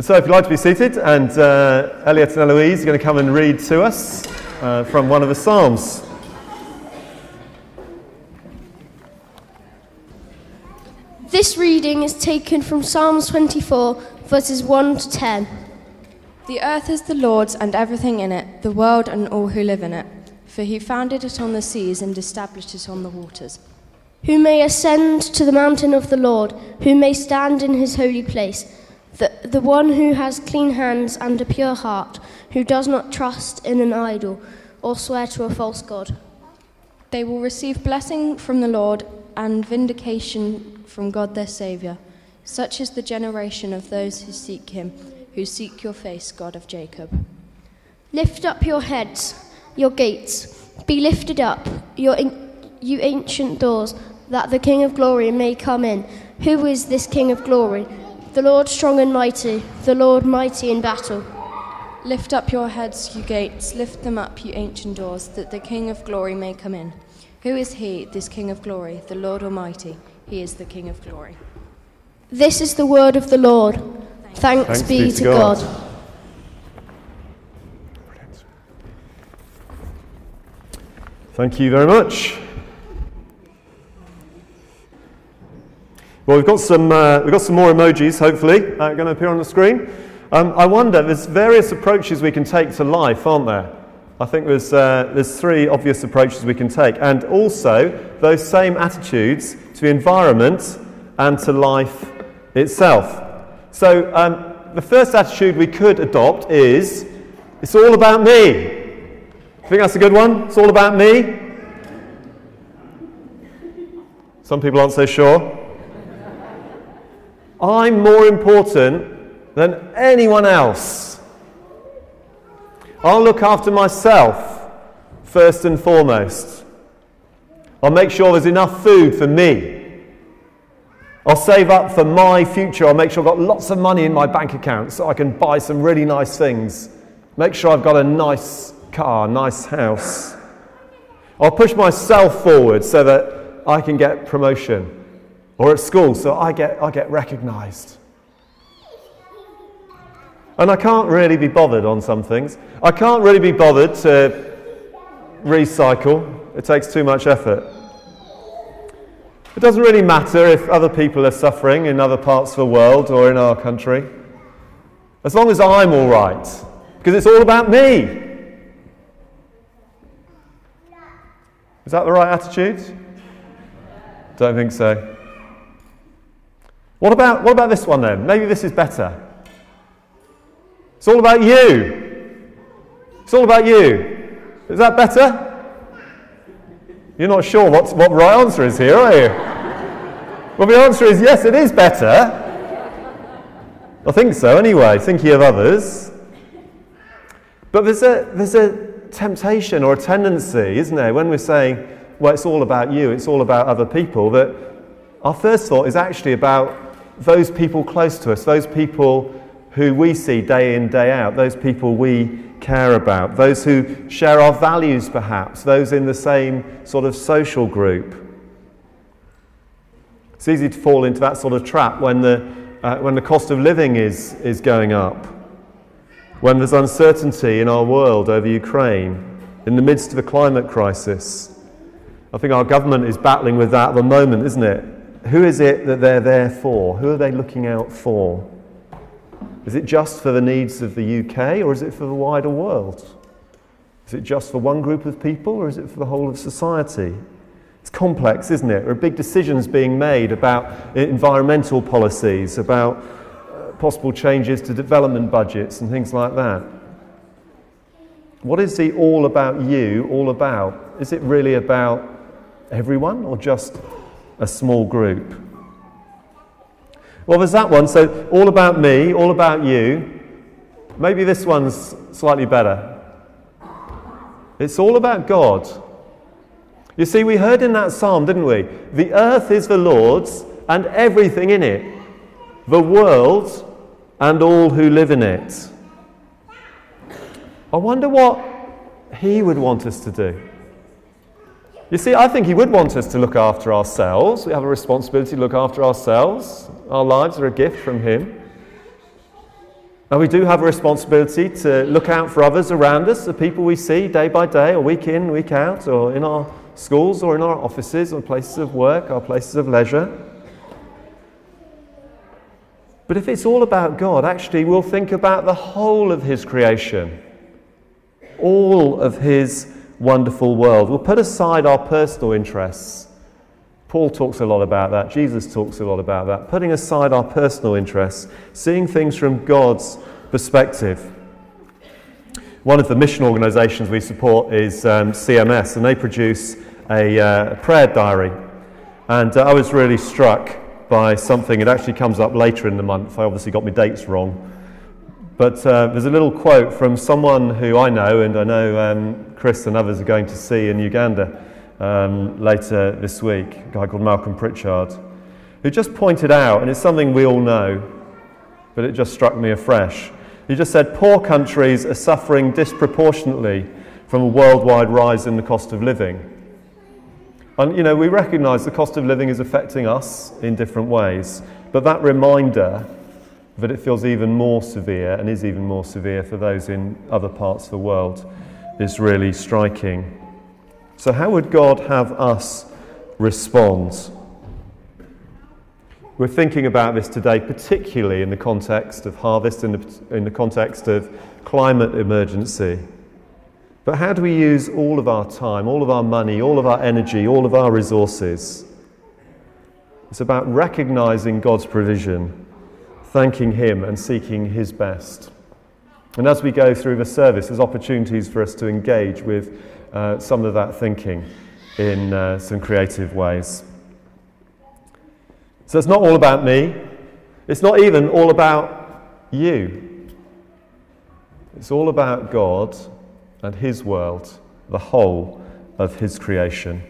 So, if you'd like to be seated, and uh, Elliot and Eloise are going to come and read to us uh, from one of the Psalms. This reading is taken from Psalms 24, verses 1 to 10. The earth is the Lord's and everything in it, the world and all who live in it. For he founded it on the seas and established it on the waters. Who may ascend to the mountain of the Lord? Who may stand in his holy place? The, the one who has clean hands and a pure heart, who does not trust in an idol or swear to a false God. They will receive blessing from the Lord and vindication from God their Saviour. Such is the generation of those who seek him, who seek your face, God of Jacob. Lift up your heads, your gates. Be lifted up, your, you ancient doors, that the King of glory may come in. Who is this King of glory? The Lord strong and mighty, the Lord mighty in battle. Lift up your heads, you gates, lift them up, you ancient doors, that the King of glory may come in. Who is he, this King of glory? The Lord Almighty. He is the King of glory. This is the word of the Lord. Thanks, Thanks be, be to God. God. Thank you very much. Well, we've got some, uh, we've got some more emojis, hopefully, uh, going to appear on the screen. Um, I wonder, there's various approaches we can take to life, aren't there? I think there's, uh, there's three obvious approaches we can take, and also those same attitudes to the environment and to life itself. So, um, the first attitude we could adopt is it's all about me. I Think that's a good one? It's all about me? Some people aren't so sure. I'm more important than anyone else. I'll look after myself first and foremost. I'll make sure there's enough food for me. I'll save up for my future. I'll make sure I've got lots of money in my bank account so I can buy some really nice things. Make sure I've got a nice car, nice house. I'll push myself forward so that I can get promotion. Or at school so I get, I get recognized. And I can't really be bothered on some things. I can't really be bothered to recycle, it takes too much effort. It doesn't really matter if other people are suffering in other parts of the world or in our country, as long as I'm all right, because it's all about me. Is that the right attitude? Don't think so. What about, what about this one then? Maybe this is better. It's all about you. It's all about you. Is that better? You're not sure what, what the right answer is here, are you? well, the answer is yes, it is better. I think so, anyway, thinking of others. But there's a, there's a temptation or a tendency, isn't there, when we're saying, well, it's all about you, it's all about other people, that our first thought is actually about those people close to us, those people who we see day in, day out, those people we care about, those who share our values perhaps, those in the same sort of social group. It's easy to fall into that sort of trap when the, uh, when the cost of living is, is going up, when there's uncertainty in our world over Ukraine, in the midst of a climate crisis. I think our government is battling with that at the moment, isn't it? Who is it that they're there for? Who are they looking out for? Is it just for the needs of the UK or is it for the wider world? Is it just for one group of people or is it for the whole of society? It's complex, isn't it? There are big decisions being made about environmental policies, about uh, possible changes to development budgets and things like that. What is the all about you all about? Is it really about everyone or just a small group? Well, there's that one. So, all about me, all about you. Maybe this one's slightly better. It's all about God. You see, we heard in that psalm, didn't we? The earth is the Lord's and everything in it, the world and all who live in it. I wonder what He would want us to do. You see, I think He would want us to look after ourselves. We have a responsibility to look after ourselves. Our lives are a gift from Him. And we do have a responsibility to look out for others around us, the people we see day by day, or week in, week out, or in our schools, or in our offices, or places of work, our places of leisure. But if it's all about God, actually, we'll think about the whole of His creation, all of His wonderful world. We'll put aside our personal interests. Paul talks a lot about that. Jesus talks a lot about that. Putting aside our personal interests, seeing things from God's perspective. One of the mission organisations we support is um, CMS, and they produce a uh, prayer diary. And uh, I was really struck by something. It actually comes up later in the month. I obviously got my dates wrong. But uh, there's a little quote from someone who I know, and I know um, Chris and others are going to see in Uganda um, later this week, a guy called Malcolm Pritchard, who just pointed out, and it's something we all know, but it just struck me afresh. He just said, Poor countries are suffering disproportionately from a worldwide rise in the cost of living. And, you know, we recognize the cost of living is affecting us in different ways, but that reminder that it feels even more severe and is even more severe for those in other parts of the world is really striking. So, how would God have us respond? We're thinking about this today, particularly in the context of harvest, in the, in the context of climate emergency. But how do we use all of our time, all of our money, all of our energy, all of our resources? It's about recognizing God's provision, thanking Him, and seeking His best. And as we go through the service, there's opportunities for us to engage with uh, some of that thinking in uh, some creative ways. So it's not all about me, it's not even all about you. It's all about God and His world, the whole of His creation.